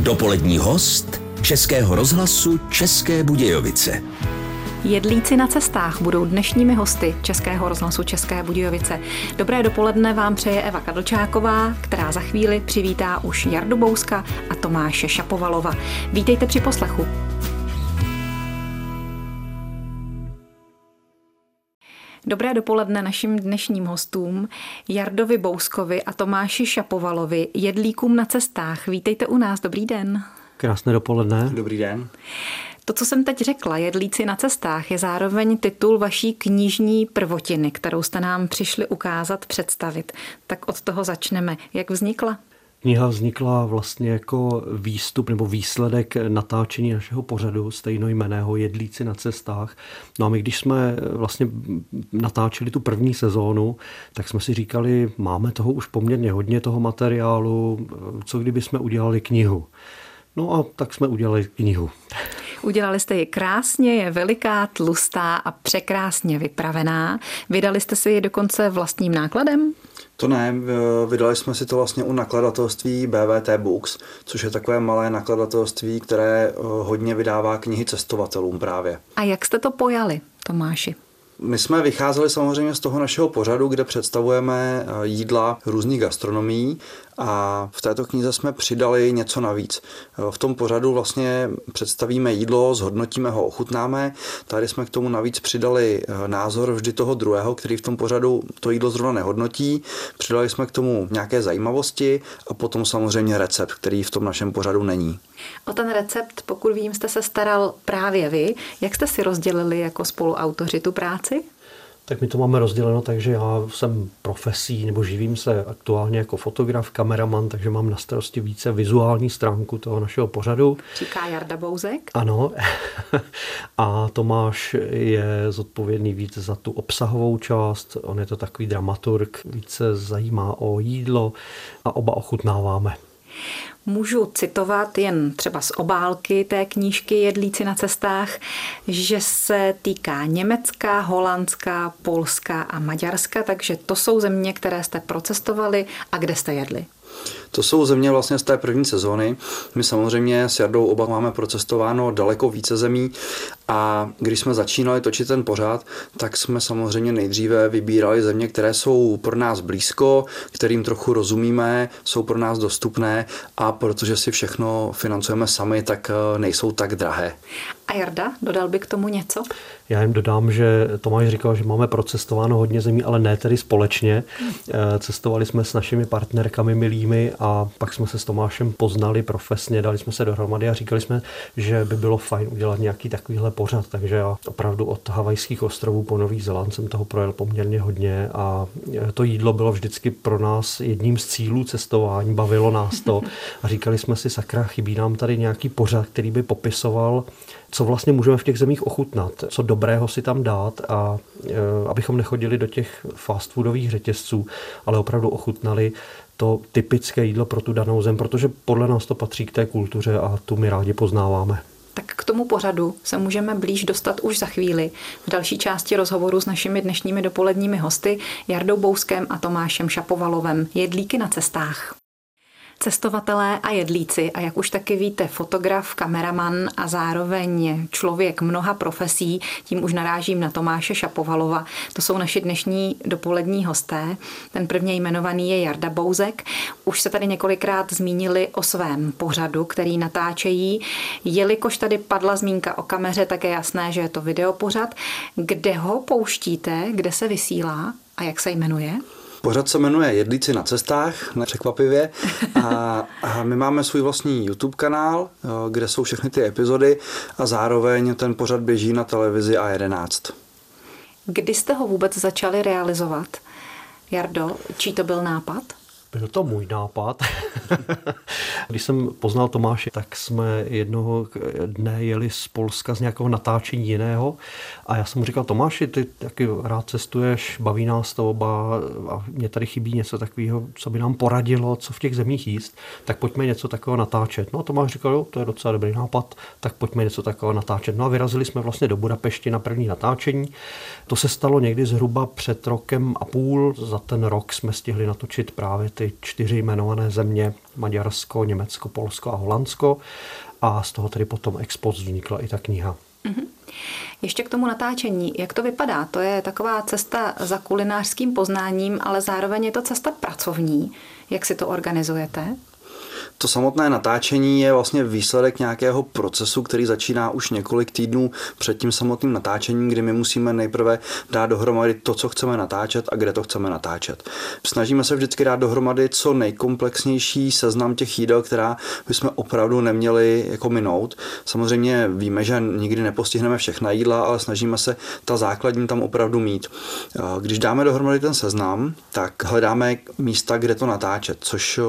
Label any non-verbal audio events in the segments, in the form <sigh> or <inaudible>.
Dopolední host Českého rozhlasu České Budějovice. Jedlíci na cestách budou dnešními hosty Českého rozhlasu České Budějovice. Dobré dopoledne vám přeje Eva Kadlčáková, která za chvíli přivítá už Jardu Bouska a Tomáše Šapovalova. Vítejte při poslechu. Dobré dopoledne našim dnešním hostům Jardovi Bouskovi a Tomáši Šapovalovi, jedlíkům na cestách. Vítejte u nás, dobrý den. Krásné dopoledne. Dobrý den. To, co jsem teď řekla, Jedlíci na cestách, je zároveň titul vaší knižní prvotiny, kterou jste nám přišli ukázat, představit. Tak od toho začneme. Jak vznikla? Kniha vznikla vlastně jako výstup nebo výsledek natáčení našeho pořadu stejnojmeného Jedlíci na cestách. No a my, když jsme vlastně natáčeli tu první sezónu, tak jsme si říkali, máme toho už poměrně hodně toho materiálu, co kdyby jsme udělali knihu. No a tak jsme udělali knihu. Udělali jste ji krásně, je veliká, tlustá a překrásně vypravená. Vydali jste si ji dokonce vlastním nákladem? To ne, vydali jsme si to vlastně u nakladatelství BVT Books, což je takové malé nakladatelství, které eh, hodně vydává knihy cestovatelům právě. A jak jste to pojali, Tomáši? My jsme vycházeli samozřejmě z toho našeho pořadu, kde představujeme eh, jídla různých gastronomií a v této knize jsme přidali něco navíc. V tom pořadu vlastně představíme jídlo, zhodnotíme ho, ochutnáme. Tady jsme k tomu navíc přidali eh, názor vždy toho druhého, který v tom pořadu to jídlo zrovna nehodnotí. Přidali jsme k tomu nějaké zajímavosti a potom samozřejmě recept, který v tom našem pořadu není. O ten recept, pokud vím, jste se staral právě vy. Jak jste si rozdělili jako spoluautoři tu práci? Tak my to máme rozděleno tak, že já jsem profesí nebo živím se aktuálně jako fotograf, kameraman, takže mám na starosti více vizuální stránku toho našeho pořadu. Říká Jarda Bouzek. Ano. <laughs> A Tomáš je zodpovědný víc za tu obsahovou část. On je to takový dramaturg, více zajímá o jídlo a oba ochutnáváme. Můžu citovat jen třeba z obálky té knížky Jedlíci na cestách, že se týká Německa, Holandska, Polska a Maďarska, takže to jsou země, které jste procestovali a kde jste jedli. To jsou země vlastně z té první sezóny. My samozřejmě s Jardou oba máme procestováno daleko více zemí a když jsme začínali točit ten pořád, tak jsme samozřejmě nejdříve vybírali země, které jsou pro nás blízko, kterým trochu rozumíme, jsou pro nás dostupné a protože si všechno financujeme sami, tak eh, nejsou tak drahé. A Jarda, dodal by k tomu něco? Já jim dodám, že Tomáš říkal, že máme procestováno hodně zemí, ale ne tedy společně. Eh, cestovali jsme s našimi partnerkami milými a pak jsme se s Tomášem poznali profesně, dali jsme se dohromady a říkali jsme, že by bylo fajn udělat nějaký takovýhle pořad. Takže já opravdu od Havajských ostrovů po Nový Zéland jsem toho projel poměrně hodně a to jídlo bylo vždycky pro nás jedním z cílů cestování, bavilo nás to <laughs> a říkali jsme si, sakra, chybí nám tady nějaký pořad, který by popisoval co vlastně můžeme v těch zemích ochutnat, co dobrého si tam dát a e, abychom nechodili do těch fast foodových řetězců, ale opravdu ochutnali to typické jídlo pro tu danou zem, protože podle nás to patří k té kultuře a tu my rádi poznáváme. Tak k tomu pořadu se můžeme blíž dostat už za chvíli. V další části rozhovoru s našimi dnešními dopoledními hosty Jardou Bouskem a Tomášem Šapovalovem, jedlíky na cestách cestovatelé a jedlíci a jak už taky víte, fotograf, kameraman a zároveň člověk mnoha profesí, tím už narážím na Tomáše Šapovalova. To jsou naši dnešní dopolední hosté. Ten prvně jmenovaný je Jarda Bouzek. Už se tady několikrát zmínili o svém pořadu, který natáčejí. Jelikož tady padla zmínka o kameře, tak je jasné, že je to videopořad. Kde ho pouštíte, kde se vysílá a jak se jmenuje? Pořad se jmenuje Jedlíci na cestách, nepřekvapivě. A, a my máme svůj vlastní YouTube kanál, kde jsou všechny ty epizody a zároveň ten pořad běží na televizi A11. Kdy jste ho vůbec začali realizovat? Jardo, čí to byl nápad? Byl to můj nápad. <laughs> Když jsem poznal Tomáše, tak jsme jednoho dne jeli z Polska z nějakého natáčení jiného a já jsem mu říkal, Tomáši, ty taky rád cestuješ, baví nás to oba a mě tady chybí něco takového, co by nám poradilo, co v těch zemích jíst, tak pojďme něco takového natáčet. No a Tomáš říkal, jo, to je docela dobrý nápad, tak pojďme něco takového natáčet. No a vyrazili jsme vlastně do Budapešti na první natáčení. To se stalo někdy zhruba před rokem a půl. Za ten rok jsme stihli natočit právě ty čtyři jmenované země, Maďarsko, Německo, Polsko a Holandsko. A z toho tedy potom Expos vznikla i ta kniha. Mm-hmm. Ještě k tomu natáčení. Jak to vypadá? To je taková cesta za kulinářským poznáním, ale zároveň je to cesta pracovní. Jak si to organizujete? To samotné natáčení je vlastně výsledek nějakého procesu, který začíná už několik týdnů před tím samotným natáčením, kdy my musíme nejprve dát dohromady to, co chceme natáčet a kde to chceme natáčet. Snažíme se vždycky dát dohromady co nejkomplexnější seznam těch jídel, která bychom opravdu neměli jako minout. Samozřejmě víme, že nikdy nepostihneme všechna jídla, ale snažíme se ta základní tam opravdu mít. Když dáme dohromady ten seznam, tak hledáme místa, kde to natáčet, což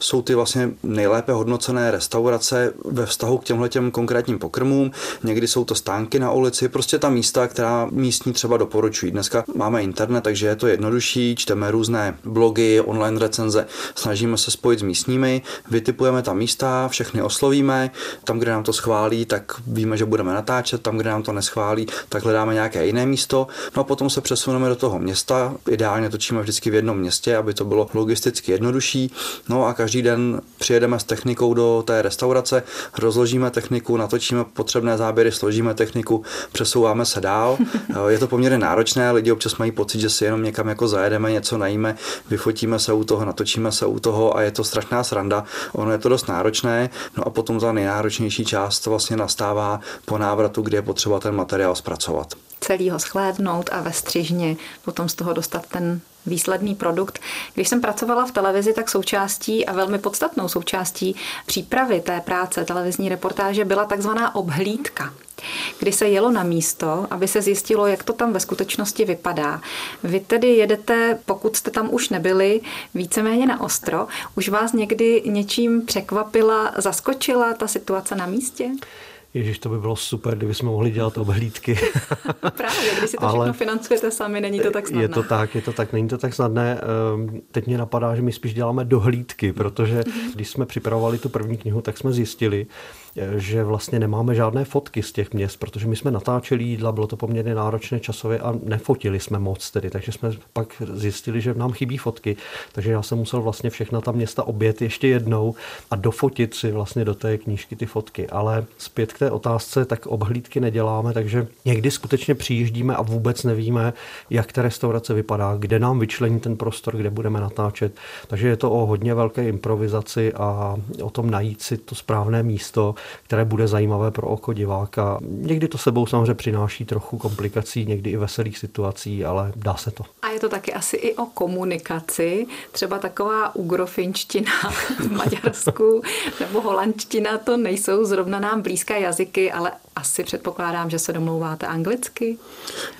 jsou ty vlastně nejlépe hodnocené restaurace ve vztahu k těmhle těm konkrétním pokrmům. Někdy jsou to stánky na ulici, prostě ta místa, která místní třeba doporučují. Dneska máme internet, takže je to jednodušší, čteme různé blogy, online recenze, snažíme se spojit s místními, vytipujeme tam místa, všechny oslovíme, tam, kde nám to schválí, tak víme, že budeme natáčet, tam, kde nám to neschválí, tak hledáme nějaké jiné místo. No a potom se přesuneme do toho města, ideálně točíme vždycky v jednom městě, aby to bylo logisticky jednodušší. No a každý den přijedeme s technikou do té restaurace, rozložíme techniku, natočíme potřebné záběry, složíme techniku, přesouváme se dál. <laughs> Je to poměrně náročné, lidi občas mají pocit, že si jenom někam jako zajedeme, něco najíme, vyfotíme se u toho, natočíme se u toho a je to strašná sranda. Ono je to dost náročné, no a potom ta nejnáročnější část vlastně nastává po návratu, kdy je potřeba ten materiál zpracovat celý ho schlédnout a ve střižně potom z toho dostat ten výsledný produkt. Když jsem pracovala v televizi, tak součástí a velmi podstatnou součástí přípravy té práce televizní reportáže byla takzvaná obhlídka kdy se jelo na místo, aby se zjistilo, jak to tam ve skutečnosti vypadá. Vy tedy jedete, pokud jste tam už nebyli, víceméně na ostro. Už vás někdy něčím překvapila, zaskočila ta situace na místě? Ježíš, to by bylo super, kdyby jsme mohli dělat obhlídky. <laughs> Právě, když si to Ale všechno financujete sami, není to tak snadné. Je to tak, je to tak, není to tak snadné. Ehm, teď mě napadá, že my spíš děláme dohlídky, protože mhm. když jsme připravovali tu první knihu, tak jsme zjistili, že vlastně nemáme žádné fotky z těch měst, protože my jsme natáčeli jídla, bylo to poměrně náročné časově a nefotili jsme moc tedy, takže jsme pak zjistili, že nám chybí fotky, takže já jsem musel vlastně všechna ta města obět ještě jednou a dofotit si vlastně do té knížky ty fotky. Ale zpět k té otázce, tak obhlídky neděláme, takže někdy skutečně přijíždíme a vůbec nevíme, jak ta restaurace vypadá, kde nám vyčlení ten prostor, kde budeme natáčet. Takže je to o hodně velké improvizaci a o tom najít si to správné místo, které bude zajímavé pro oko diváka. Někdy to sebou samozřejmě přináší trochu komplikací, někdy i veselých situací, ale dá se to. A je to taky asi i o komunikaci. Třeba taková ugrofinština v Maďarsku <laughs> nebo holandština, to nejsou zrovna nám blízké jazyky, ale asi předpokládám, že se domlouváte anglicky?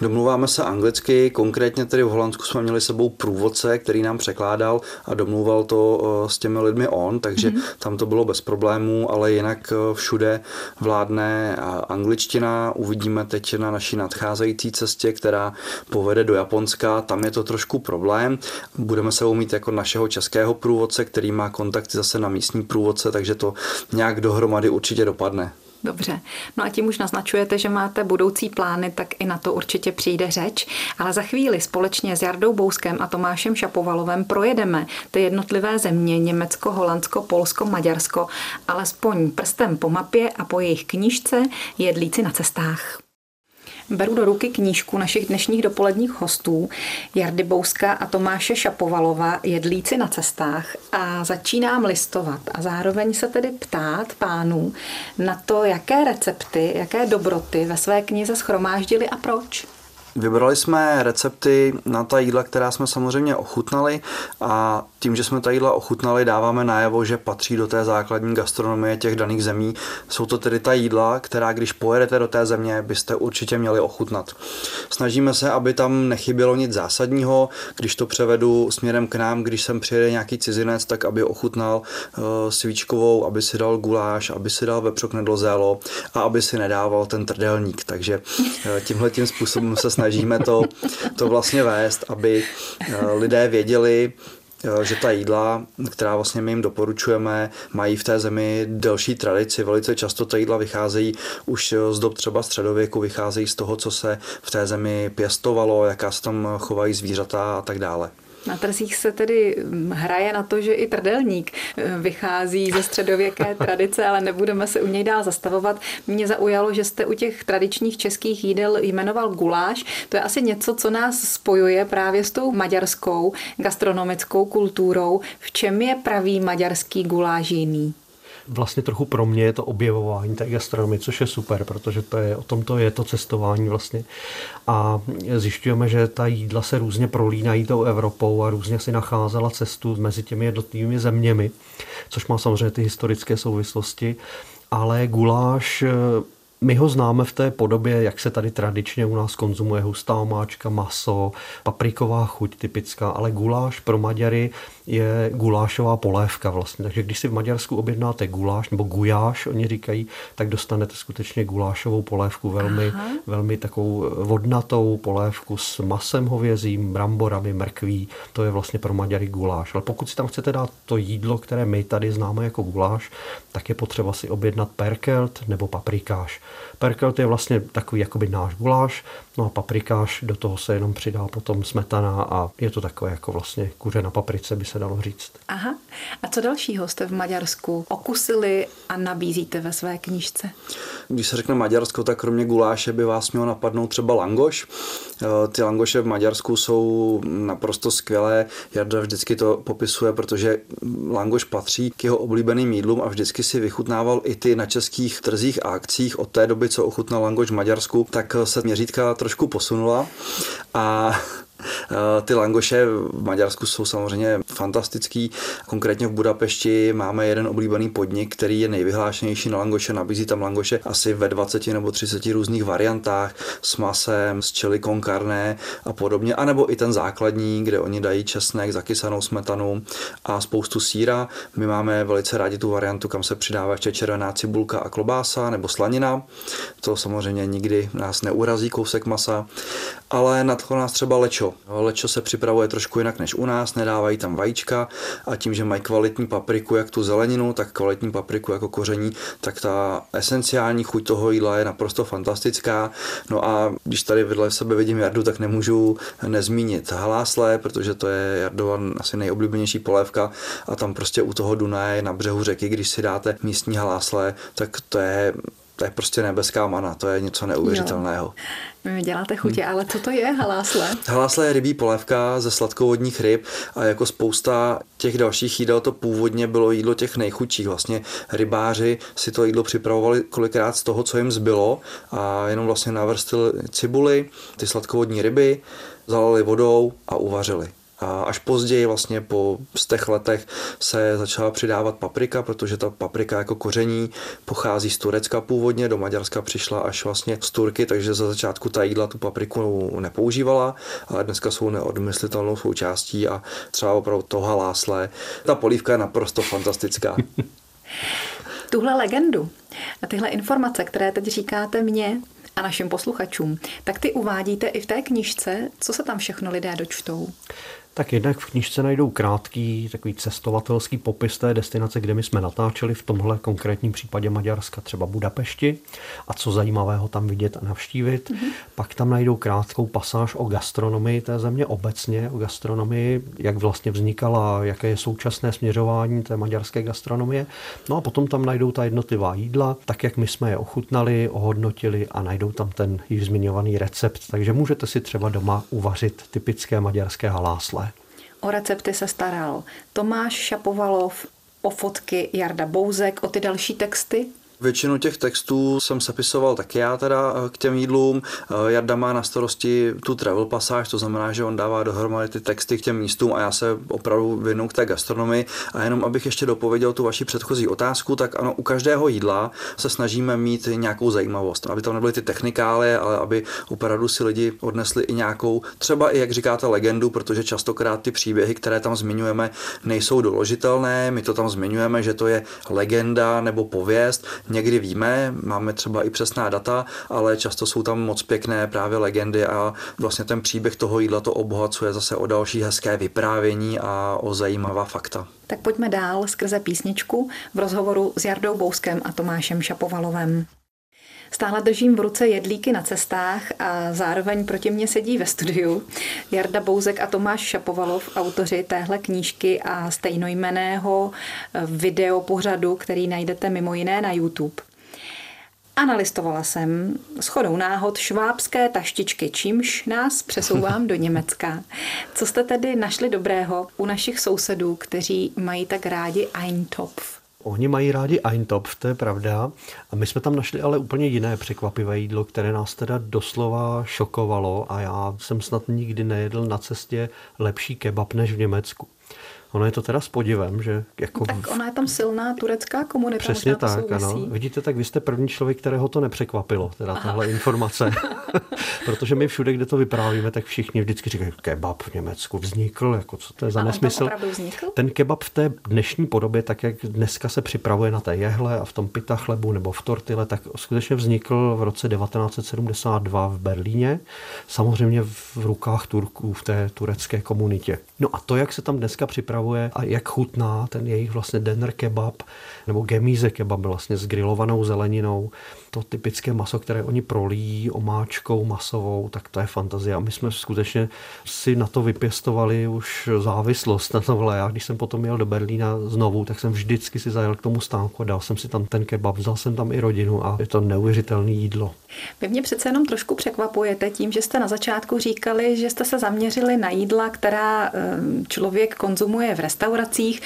Domluváme se anglicky, konkrétně tedy v Holandsku jsme měli sebou průvodce, který nám překládal a domluval to eh, s těmi lidmi on, takže mm-hmm. tam to bylo bez problémů, ale jinak eh, všude vládne angličtina. Uvidíme teď na naší nadcházející cestě, která povede do Japonska. Tam je to trošku problém. Budeme se umít jako našeho českého průvodce, který má kontakty zase na místní průvodce, takže to nějak dohromady určitě dopadne. Dobře. No a tím už naznačujete, že máte budoucí plány, tak i na to určitě přijde řeč. Ale za chvíli společně s Jardou Bouskem a Tomášem Šapovalovem projedeme ty jednotlivé země Německo, Holandsko, Polsko, Maďarsko, alespoň prstem po mapě a po jejich knížce Jedlíci na cestách. Beru do ruky knížku našich dnešních dopoledních hostů Jardy Bouska a Tomáše Šapovalova Jedlíci na cestách a začínám listovat a zároveň se tedy ptát pánů na to, jaké recepty, jaké dobroty ve své knize schromáždili a proč. Vybrali jsme recepty na ta jídla, která jsme samozřejmě ochutnali a tím, že jsme ta jídla ochutnali, dáváme najevo, že patří do té základní gastronomie těch daných zemí. Jsou to tedy ta jídla, která když pojedete do té země, byste určitě měli ochutnat. Snažíme se, aby tam nechybělo nic zásadního. Když to převedu směrem k nám, když sem přijede nějaký cizinec, tak aby ochutnal uh, svíčkovou, aby si dal guláš, aby si dal vepřok nedlozélo a aby si nedával ten trdelník. Takže uh, tímhle tím způsobem se snažíme to, to vlastně vést, aby uh, lidé věděli, Eh, že ta jídla, která vlastně my jim doporučujeme, mají v té zemi delší tradici. Velice často ta jídla vycházejí už z dob třeba středověku, vycházejí z toho, co se v té zemi pěstovalo, jaká se tam chovají zvířata a tak dále. Na trzích se tedy hm, hraje na to, že i trdelník eh, vychází ze středověké <laughs> tradice, ale nebudeme se u něj dál zastavovat. Mě zaujalo, že jste u těch tradičních českých jídel jmenoval guláš. To je asi něco, co nás spojuje právě s tou maďarskou gastronomickou kulturou. V čem je pravý maďarský guláš jiný? Vlastně trochu pro mě je to objevování té gastronomie, což je super, protože to je, o tom to je to cestování vlastně. A zjišťujeme, že ta jídla se různě prolínají tou Evropou a různě si nacházela cestu mezi těmi jednotlivými zeměmi, což má samozřejmě ty historické souvislosti. Ale guláš my ho známe v té podobě, jak se tady tradičně u nás konzumuje hustá omáčka, maso, papriková chuť typická, ale guláš pro Maďary je gulášová polévka vlastně. Takže když si v Maďarsku objednáte guláš nebo gujáš, oni říkají, tak dostanete skutečně gulášovou polévku, velmi, velmi takovou vodnatou polévku s masem hovězím, bramborami, mrkví. To je vlastně pro Maďary guláš. Ale pokud si tam chcete dát to jídlo, které my tady známe jako guláš, tak je potřeba si objednat perkelt nebo paprikáš. Perkelt je vlastně takový jakoby náš guláš, no a paprikáš, do toho se jenom přidá potom smetana a je to takové jako vlastně kuře na paprice, by se dalo říct. Aha. A co dalšího jste v Maďarsku okusili a nabízíte ve své knižce? Když se řekne Maďarsko, tak kromě guláše by vás mělo napadnout třeba langoš. Eh, ty langoše v Maďarsku jsou naprosto skvělé. Jarda vždycky to popisuje, protože langoš patří k jeho oblíbeným jídlům a vždycky si vychutnával i ty na českých trzích a akcích od té doby, co ochutnal langoš v Maďarsku, tak se měřítka trošku posunula a ty langoše v Maďarsku jsou samozřejmě fantastický. Konkrétně v Budapešti máme jeden oblíbený podnik, který je nejvyhlášenější na langoše. Nabízí tam langoše asi ve 20 nebo 30 různých variantách s masem, s čili con carne a podobně. A nebo i ten základní, kde oni dají česnek, zakysanou smetanu a spoustu síra. My máme velice rádi tu variantu, kam se přidává ještě červená cibulka a klobása nebo slanina. To samozřejmě nikdy nás neurazí kousek masa. Ale na to nás třeba lečo Lečo se připravuje trošku jinak než u nás, nedávají tam vajíčka a tím, že mají kvalitní papriku, jak tu zeleninu, tak kvalitní papriku jako koření, tak ta esenciální chuť toho jídla je naprosto fantastická. No a když tady vedle sebe vidím Jardu, tak nemůžu nezmínit halásle, protože to je Jardova asi nejoblíbenější polévka a tam prostě u toho Dunaje na břehu řeky, když si dáte místní halásle, tak to je to je prostě nebeská mana, to je něco neuvěřitelného. Jo. Vy děláte chutě, hmm. ale co to je halásle? Halásle je rybí polévka ze sladkovodních ryb a jako spousta těch dalších jídel to původně bylo jídlo těch nejchutších. Vlastně rybáři si to jídlo připravovali kolikrát z toho, co jim zbylo a jenom vlastně navrstili cibuli, ty sladkovodní ryby, zalili vodou a uvařili. A až později, vlastně po stech letech, se začala přidávat paprika, protože ta paprika jako koření pochází z Turecka původně, do Maďarska přišla až vlastně z Turky, takže za začátku ta jídla tu papriku nepoužívala, ale dneska jsou neodmyslitelnou součástí a třeba opravdu toha lásle. Ta polívka je naprosto fantastická. <laughs> Tuhle legendu a tyhle informace, které teď říkáte mně, a našim posluchačům, tak ty uvádíte i v té knižce, co se tam všechno lidé dočtou. Tak jednak v knižce najdou krátký takový cestovatelský popis té destinace, kde my jsme natáčeli v tomhle konkrétním případě Maďarska, třeba Budapešti a co zajímavého tam vidět a navštívit. Mm-hmm. Pak tam najdou krátkou pasáž o gastronomii té země obecně, o gastronomii, jak vlastně vznikala, jaké je současné směřování té maďarské gastronomie. No a potom tam najdou ta jednotlivá jídla, tak jak my jsme je ochutnali, ohodnotili a najdou tam ten již zmiňovaný recept. Takže můžete si třeba doma uvařit typické maďarské halásle. O recepty se staral Tomáš Šapovalov, o fotky Jarda Bouzek, o ty další texty Většinu těch textů jsem sepisoval taky já teda eh, k těm jídlům. Eh, Jarda má na starosti tu travel pasáž, to znamená, že on dává dohromady ty texty k těm místům a já se opravdu věnu k té gastronomii. A jenom abych ještě dopověděl tu vaši předchozí otázku, tak ano, u každého jídla se snažíme mít nějakou zajímavost, aby tam nebyly ty technikály, ale aby opravdu si lidi odnesli i nějakou, třeba i jak říkáte, legendu, protože častokrát ty příběhy, které tam zmiňujeme, nejsou doložitelné. My to tam zmiňujeme, že to je legenda nebo pověst Někdy víme, máme třeba i přesná data, ale často jsou tam moc pěkné právě legendy a vlastně ten příběh toho jídla to obohacuje zase o další hezké vyprávění a o zajímavá fakta. Tak pojďme dál skrze písničku v rozhovoru s Jardou Bouskem a Tomášem Šapovalovem. Stále držím v ruce jedlíky na cestách a zároveň proti mně sedí ve studiu Jarda Bouzek a Tomáš Šapovalov, autoři téhle knížky a stejnojmeného videopořadu, který najdete mimo jiné na YouTube. Analistovala jsem shodou náhod švábské taštičky, čímž nás přesouvám do Německa. Co jste tedy našli dobrého u našich sousedů, kteří mají tak rádi Eintopf? Oni mají rádi Eintopf, to je pravda. A my jsme tam našli ale úplně jiné překvapivé jídlo, které nás teda doslova šokovalo a já jsem snad nikdy nejedl na cestě lepší kebab než v Německu. Ono je to teda s podivem, že jako... Tak ona je tam silná turecká komunita. Přesně tak, ano. Vidíte, tak vy jste první člověk, kterého to nepřekvapilo, teda Aha. tahle informace. <laughs> Protože my všude, kde to vyprávíme, tak všichni vždycky říkají, kebab v Německu vznikl, jako co to je za A nesmysl. Ten kebab v té dnešní podobě, tak jak dneska se připravuje na té jehle a v tom pita chlebu nebo v tortile, tak skutečně vznikl v roce 1972 v Berlíně, samozřejmě v rukách Turků v té turecké komunitě. No a to, jak se tam dneska připravuje připravuje a jak chutná ten jejich vlastně denner kebab nebo gemíze kebab vlastně s grilovanou zeleninou. To typické maso, které oni prolíjí omáčkou masovou, tak to je fantazie. A my jsme skutečně si na to vypěstovali už závislost na tohle. Já když jsem potom jel do Berlína znovu, tak jsem vždycky si zajel k tomu stánku a dal jsem si tam ten kebab, vzal jsem tam i rodinu a je to neuvěřitelné jídlo. Vy mě přece jenom trošku překvapujete tím, že jste na začátku říkali, že jste se zaměřili na jídla, která eh, člověk konzumuje v restauracích.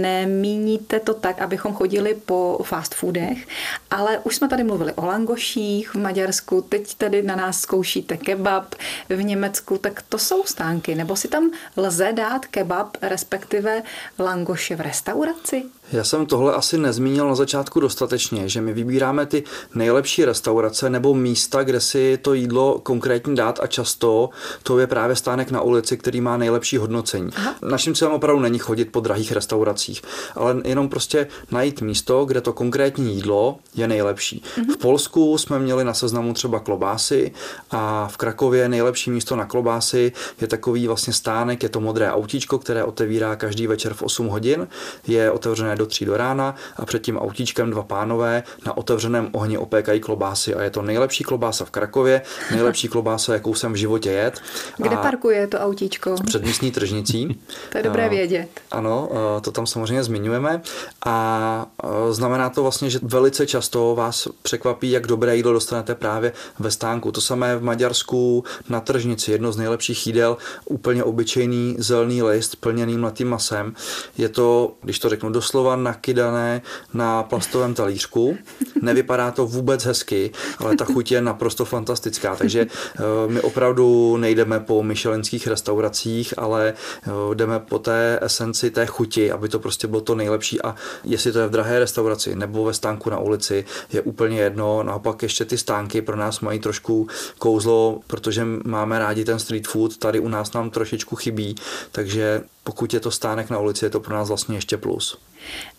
Nemíníte to tak, abychom chodili po fast foodech, ale už jsme tady mluvili o langoších v Maďarsku, teď tady na nás zkoušíte kebab v Německu, tak to jsou stánky, nebo si tam lze dát kebab, respektive langoše v restauraci? Já jsem tohle asi nezmínil na začátku dostatečně, že my vybíráme ty nejlepší restaurace nebo místa, kde si to jídlo konkrétně dát a často to je právě stánek na ulici, který má nejlepší hodnocení. Aha. Naším cílem opravdu není chodit po drahých restauracích, ale jenom prostě najít místo, kde to konkrétní jídlo je nejlepší. Mhm. V Polsku jsme měli na seznamu třeba klobásy a v Krakově nejlepší místo na klobásy je takový vlastně stánek, je to modré autíčko, které otevírá každý večer v 8 hodin, je otevřené do 3 do rána a před tím autíčkem dva pánové na otevřeném ohni opékají klobásy a je to nejlepší klobása v Krakově, <laughs> nejlepší klobása, jakou jsem v životě jet. Kde a parkuje to autíčko? Před místní tržnicí. <laughs> to je dobré vědět. Ano, to tam samozřejmě zmiňujeme a znamená to vlastně, že velice často vás překvapí, jak dobré jídlo dostanete právě ve stánku. To samé v Maďarsku na tržnici, jedno z nejlepších jídel, úplně obyčejný zelený list plněný mletým masem. Je to, když to řeknu doslova, nakydané na plastovém talířku. Nevypadá to vůbec hezky, ale ta chuť je naprosto fantastická. Takže eh, my opravdu nejdeme po myšelinských restauracích, ale eh, jdeme po té esenci té chuti, aby to prostě bylo to nejlepší. A jestli to je v drahé restauraci nebo ve stánku na ulici, je úplně jedno. Naopak ještě ty stánky pro nás mají trošku kouzlo, protože máme rádi ten street food, tady u nás nám trošičku chybí, takže pokud je to stánek na ulici, je to pro nás vlastně ještě plus.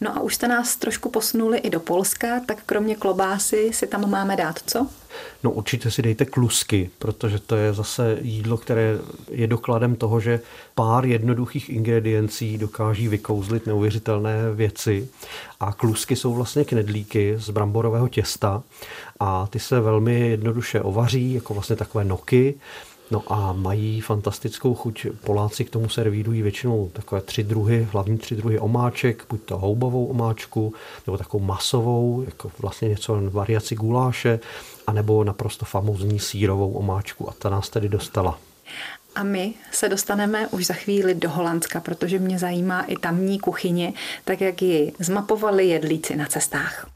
No a už jste nás trošku posunuli i do Polska, tak kromě klobásy si tam máme dát co? No určitě si dejte klusky, protože to je zase jídlo, které je dokladem toho, že pár jednoduchých ingrediencí dokáží vykouzlit neuvěřitelné věci. A klusky jsou vlastně knedlíky z bramborového těsta a ty se velmi jednoduše ovaří, jako vlastně takové noky. No a mají fantastickou chuť. Poláci k tomu servírují většinou takové tři druhy, hlavní tři druhy omáček, buď to houbovou omáčku, nebo takovou masovou, jako vlastně něco variaci guláše, anebo naprosto famózní sírovou omáčku. A ta nás tedy dostala. A my se dostaneme už za chvíli do Holandska, protože mě zajímá i tamní kuchyně, tak jak ji zmapovali jedlíci na cestách.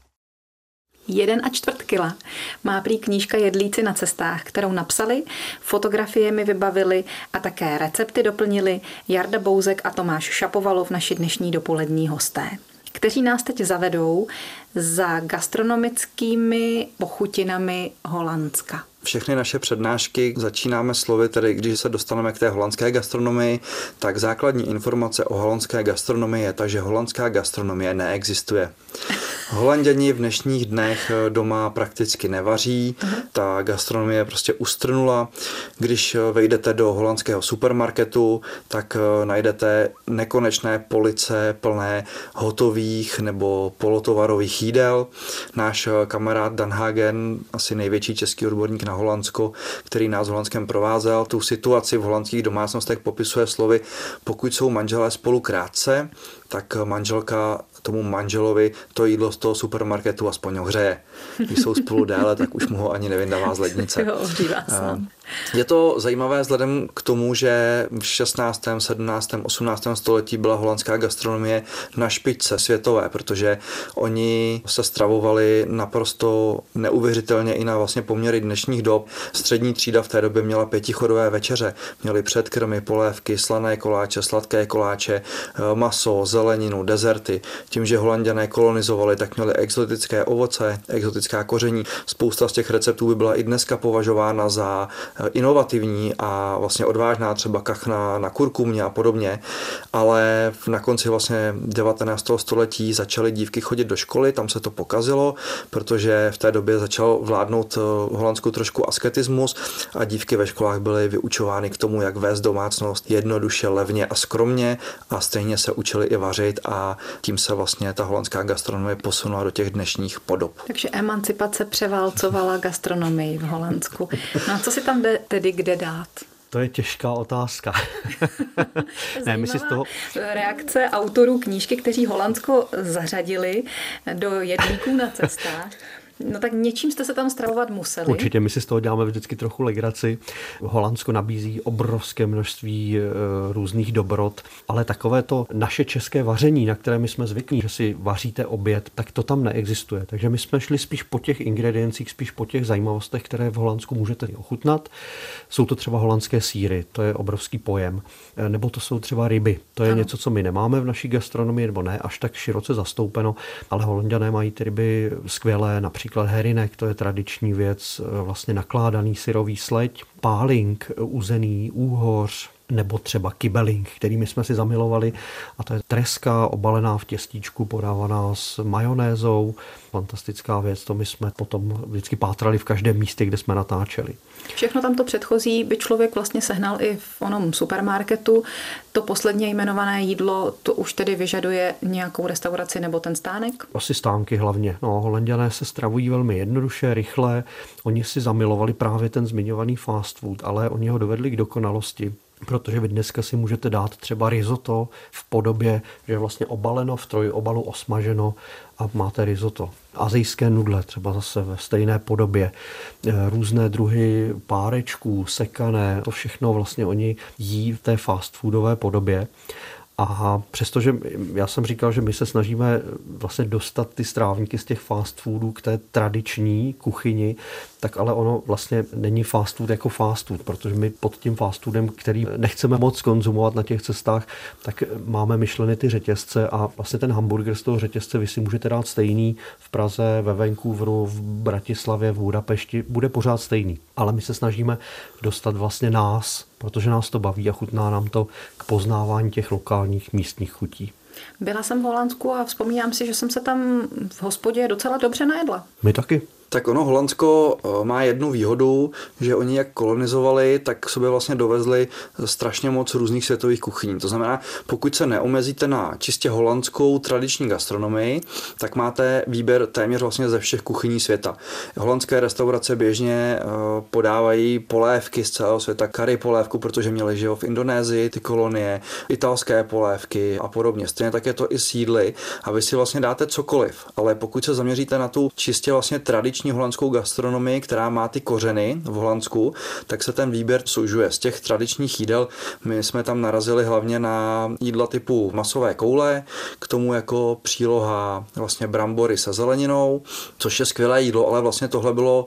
Jeden a čtvrt kila má prý knížka Jedlíci na cestách, kterou napsali, fotografie mi vybavili a také recepty doplnili Jarda Bouzek a Tomáš Šapovalov, naši dnešní dopolední hosté kteří nás teď zavedou za gastronomickými pochutinami Holandska. Všechny naše přednášky začínáme slovy, tedy když se dostaneme k té holandské gastronomii, tak základní informace o holandské gastronomii je ta, že holandská gastronomie neexistuje. Holanděni v dnešních dnech eh, doma prakticky nevaří, uh-huh. ta gastronomie prostě ustrnula. Když eh, vejdete do holandského supermarketu, tak eh, najdete nekonečné police plné hotových nebo polotovarových jídel. Náš kamarád Dan Hagen, asi největší český odborník na Holandsko, který nás v Holandském provázel, tu situaci v holandských domácnostech popisuje slovy, pokud jsou manželé spolu krátce, tak manželka tomu manželovi to jídlo z toho supermarketu aspoň ohřeje. Když jsou spolu déle, tak už mu ho ani nevydává z lednice. Je to zajímavé vzhledem k tomu, že v 16., 17., 18. století byla holandská gastronomie na špičce světové, protože oni se stravovali naprosto neuvěřitelně i na vlastně poměry dnešních dob. Střední třída v té době měla pětichodové večeře, měli předkrmy, polévky, slané koláče, sladké koláče, maso, zeleninu, dezerty. Tím, že holanděné kolonizovali, tak měli exotické ovoce, exotická koření. Spousta z těch receptů by byla i dneska považována za eh, inovativní a vlastně odvážná, třeba kachna na kurkumě a podobně, ale na konci vlastně 19. století začaly dívky chodit do školy, tam se to pokazilo, protože v té době začal vládnout v eh, Holandsku trošku asketismus a dívky ve školách byly vyučovány k tomu, jak vést domácnost jednoduše, levně a skromně a stejně se učili i vařit a tím se vlastně ta holandská gastronomie posunula do těch dnešních podob. Takže emancipace převálcovala gastronomii v Holandsku. No a co si tam jde tedy kde dát? To je těžká otázka. <laughs> ne, my si z toho... Reakce autorů knížky, kteří Holandsko zařadili do jedlíků na cestách. No tak něčím jste se tam stravovat museli. Určitě, my si z toho děláme vždycky trochu legraci. Holandsko nabízí obrovské množství e, různých dobrot, ale takové to naše české vaření, na které my jsme zvyklí, že si vaříte oběd, tak to tam neexistuje. Takže my jsme šli spíš po těch ingrediencích, spíš po těch zajímavostech, které v Holandsku můžete ochutnat. Jsou to třeba holandské síry, to je obrovský pojem. E, nebo to jsou třeba ryby. To je ano. něco, co my nemáme v naší gastronomii, nebo ne až tak široce zastoupeno, ale holanděné mají ty ryby skvělé, například například herinek, to je tradiční věc, e, vlastně nakládaný syrový sleď, páling, e, uzený úhoř, nebo třeba kibeling, kterými jsme si zamilovali. A to je treska obalená v těstíčku, podávaná s majonézou. Fantastická věc, to my jsme potom vždycky pátrali v každém místě, kde jsme natáčeli. Všechno tam to předchozí by člověk vlastně sehnal i v onom supermarketu. To posledně jmenované jídlo, to už tedy vyžaduje nějakou restauraci nebo ten stánek? Asi stánky hlavně. No, holanděné se stravují velmi jednoduše, rychle. Oni si zamilovali právě ten zmiňovaný fast food, ale oni ho dovedli k dokonalosti protože vy dneska si můžete dát třeba risotto v podobě, že je vlastně obaleno v trojobalu osmaženo a máte risotto. Azijské nudle třeba zase ve stejné podobě, e, různé druhy párečků, sekané, to všechno vlastně oni jí v té fast foodové podobě. A přestože já jsem říkal, že my se snažíme vlastně dostat ty strávníky z těch fast foodů k té tradiční kuchyni, tak ale ono vlastně není fast food jako fast food, protože my pod tím fast foodem, který nechceme moc konzumovat na těch cestách, tak máme myšleny ty řetězce a vlastně ten hamburger z toho řetězce vy si můžete dát stejný v Praze, ve Vancouveru, v Bratislavě, v Budapešti, bude pořád stejný. Ale my se snažíme dostat vlastně nás, protože nás to baví a chutná nám to k poznávání těch lokálních místních chutí. Byla jsem v Holandsku a vzpomínám si, že jsem se tam v hospodě docela dobře najedla. My taky. Tak ono Holandsko eh, má jednu výhodu, že oni jak kolonizovali, tak sobě vlastně dovezli strašně moc různých světových kuchyní. To znamená, pokud se neomezíte na čistě holandskou tradiční gastronomii, tak máte výběr téměř vlastně ze všech kuchyní světa. Holandské restaurace běžně eh, podávají polévky z celého světa, kary polévku, protože měli živo v Indonésii, ty kolonie, italské polévky a podobně. Stejně tak je to i sídly a vy si vlastně dáte cokoliv, ale pokud se zaměříte na tu čistě vlastně tradiční tradiční holandskou gastronomii, která má ty kořeny v Holandsku, tak se ten výběr sužuje. Z těch tradičních jídel my jsme tam narazili hlavně na jídla typu masové koule, k tomu jako příloha vlastně brambory se zeleninou, což je skvělé jídlo, ale vlastně tohle bylo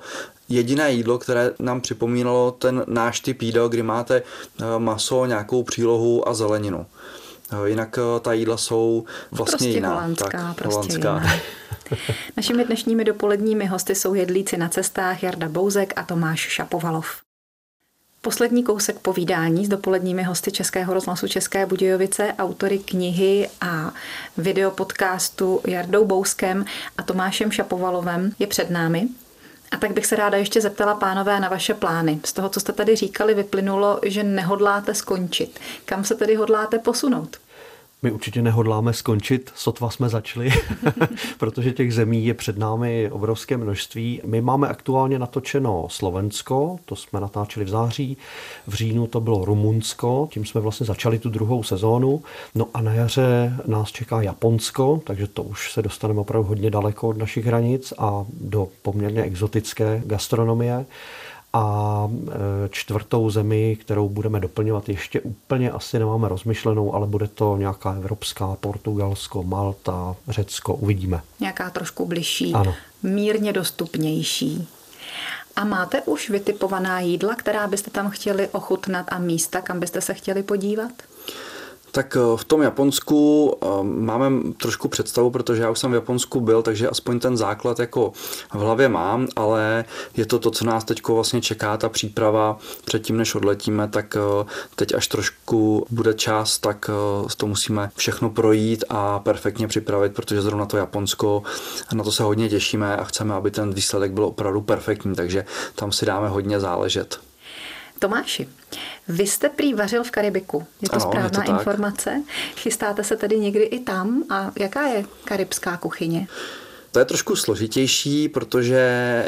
jediné jídlo, které nám připomínalo ten náš typ jídel, kdy máte eh, maso, nějakou přílohu a zeleninu. Eh, jinak eh, ta jídla jsou vlastně prostě jiná. Holandská, tak, prostě holandská. Jiná. <laughs> Našimi dnešními dopoledními hosty jsou jedlíci na cestách Jarda Bouzek a Tomáš Šapovalov. Poslední kousek povídání s dopoledními hosty Českého rozhlasu České Budějovice, autory knihy a videopodcastu Jardou Bouskem a Tomášem Šapovalovem je před námi. A tak bych se ráda ještě zeptala pánové na vaše plány. Z toho, co jste tady říkali, vyplynulo, že nehodláte skončit. Kam se tedy hodláte posunout? My určitě nehodláme skončit, sotva jsme začali, <laughs> protože těch zemí je před námi obrovské množství. My máme aktuálně natočeno Slovensko, to jsme natáčeli v září, v říjnu to bylo Rumunsko, tím jsme vlastně začali tu druhou sezónu. No a na jaře nás čeká Japonsko, takže to už se dostaneme opravdu hodně daleko od našich hranic a do poměrně exotické gastronomie. A e, čtvrtou zemi, kterou budeme doplňovat, ještě úplně asi nemáme rozmyšlenou, ale bude to nějaká evropská, Portugalsko, Malta, Řecko, uvidíme. Nějaká trošku bližší, ano. mírně dostupnější. A máte už vytipovaná jídla, která byste tam chtěli ochutnat a místa, kam byste se chtěli podívat? Tak eh, v tom Japonsku eh, máme trošku představu, protože já už jsem v Japonsku byl, takže aspoň ten základ jako v hlavě mám, ale je to to, co nás teď vlastně čeká, ta příprava předtím, než odletíme, tak eh, teď až trošku bude čas, tak to musíme všechno projít a perfektně připravit, protože zrovna to Japonsko, na to se hodně těšíme a chceme, aby ten výsledek byl opravdu perfektní, takže tam si dáme hodně záležet. Tomáši, vy jste prý vařil v Karibiku. Je to ano, správná je to informace? Chystáte se tedy někdy i tam? A jaká je karibská kuchyně? To je trošku složitější, protože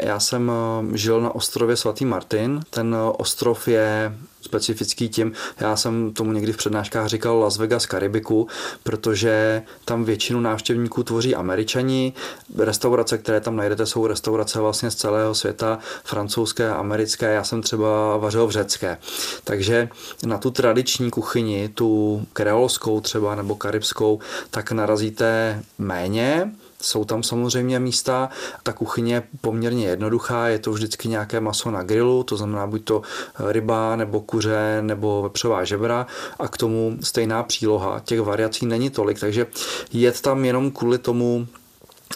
já jsem eh, žil na ostrově Svatý Martin. Ten eh, ostrov je specifický tím, já jsem tomu někdy v přednáškách říkal Las Vegas Karibiku, protože tam většinu návštěvníků tvoří američani. Restaurace, které tam najdete, jsou restaurace vlastně z celého světa, francouzské, americké, já jsem třeba vařil v řecké. Takže na tu tradiční kuchyni, tu kreolskou třeba nebo karibskou, tak narazíte méně, jsou tam samozřejmě místa. Ta kuchyně je poměrně jednoduchá, je to vždycky nějaké maso na grilu, to znamená buď to ryba nebo kuře nebo vepřová žebra a k tomu stejná příloha. Těch variací není tolik, takže jet tam jenom kvůli tomu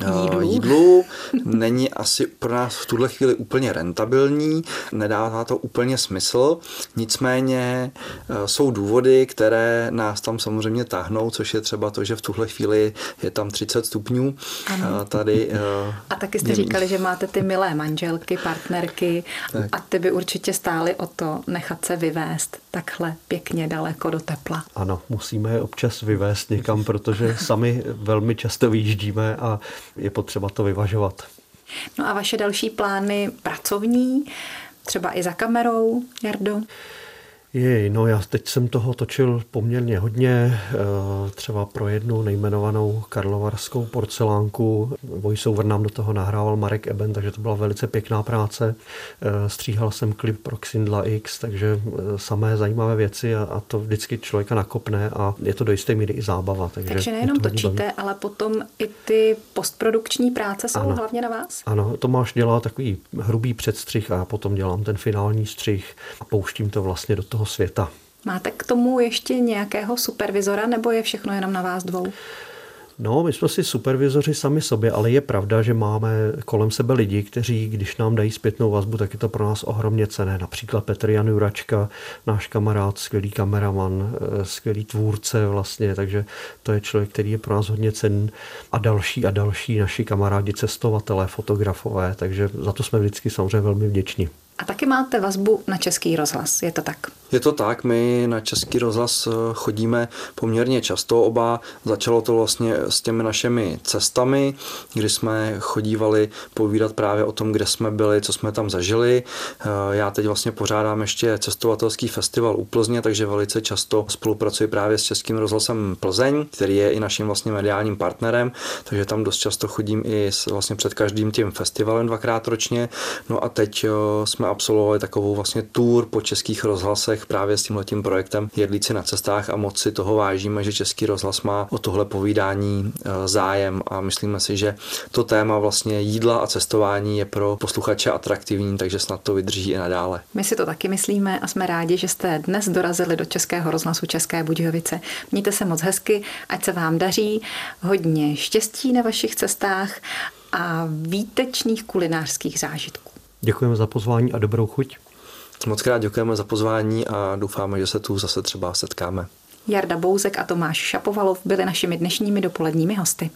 jídlu. jídlu není asi pro nás v tuhle chvíli úplně rentabilní, nedává to úplně smysl, nicméně eh, jsou důvody, které nás tam samozřejmě táhnou, což je třeba to, že v tuhle chvíli je tam 30 stupňů. Ano. Eh, tady, eh, a taky jste říkali, že máte ty milé manželky, partnerky tak. a ty by určitě stály o to nechat se vyvést takhle pěkně daleko do tepla. Ano, musíme je občas vyvést někam, protože sami velmi často vyjíždíme a je potřeba to vyvažovat. No a vaše další plány pracovní, třeba i za kamerou, Jardo? Jej, no já teď jsem toho točil poměrně hodně, eh, třeba pro jednu nejmenovanou karlovarskou porcelánku. Voiceover nám do toho nahrával Marek Eben, takže to byla velice pěkná práce. Eh, stříhal jsem klip pro Xindla X, takže eh, samé zajímavé věci a, a to vždycky člověka nakopne a je to do jisté míry i zábava. Takže, takže nejenom to točíte, baví. ale potom i ty postprodukční práce jsou ano, hlavně na vás? Ano, Tomáš dělá takový hrubý předstřih a já potom dělám ten finální střih a pouštím to vlastně do toho toho světa. Máte k tomu ještě nějakého supervizora nebo je všechno jenom na vás dvou? No, my jsme si supervizoři sami sobě, ale je pravda, že máme kolem sebe lidi, kteří, když nám dají zpětnou vazbu, tak je to pro nás ohromně cené. Například Petr Jan Juračka, náš kamarád, skvělý kameraman, eh, skvělý tvůrce vlastně, takže to je člověk, který je pro nás hodně cenný. A další a další naši kamarádi, cestovatelé, fotografové, takže za to jsme vždycky samozřejmě velmi vděční. A taky máte vazbu na Český rozhlas, je to tak? Je to tak, my na Český rozhlas eh, chodíme poměrně často oba. Začalo to vlastně s těmi našimi cestami, kdy jsme chodívali povídat právě o tom, kde jsme byli, co jsme tam zažili. Eh, já teď vlastně pořádám ještě cestovatelský festival u Plzně, takže velice často spolupracuji právě s Českým rozhlasem Plzeň, který je i naším vlastně mediálním partnerem, takže tam dost často chodím i s, vlastně před každým tím festivalem dvakrát ročně. No a teď eh, jsme absolvovali takovou vlastně tour po českých rozhlasech právě s tímhletím projektem Jedlíci na cestách a moc si toho vážíme, že Český rozhlas má o tohle povídání e, zájem a myslíme si, že to téma vlastně jídla a cestování je pro posluchače atraktivní, takže snad to vydrží i nadále. My si to taky myslíme a jsme rádi, že jste dnes dorazili do Českého rozhlasu České Budějovice. Mějte se moc hezky, ať se vám daří, hodně štěstí na vašich cestách a výtečných kulinářských zážitků. Děkujeme za pozvání a dobrou chuť. Moc krát děkujeme za pozvání a doufáme, že se tu zase třeba setkáme. Jarda Bouzek a Tomáš Šapovalov byli našimi dnešními dopoledními hosty.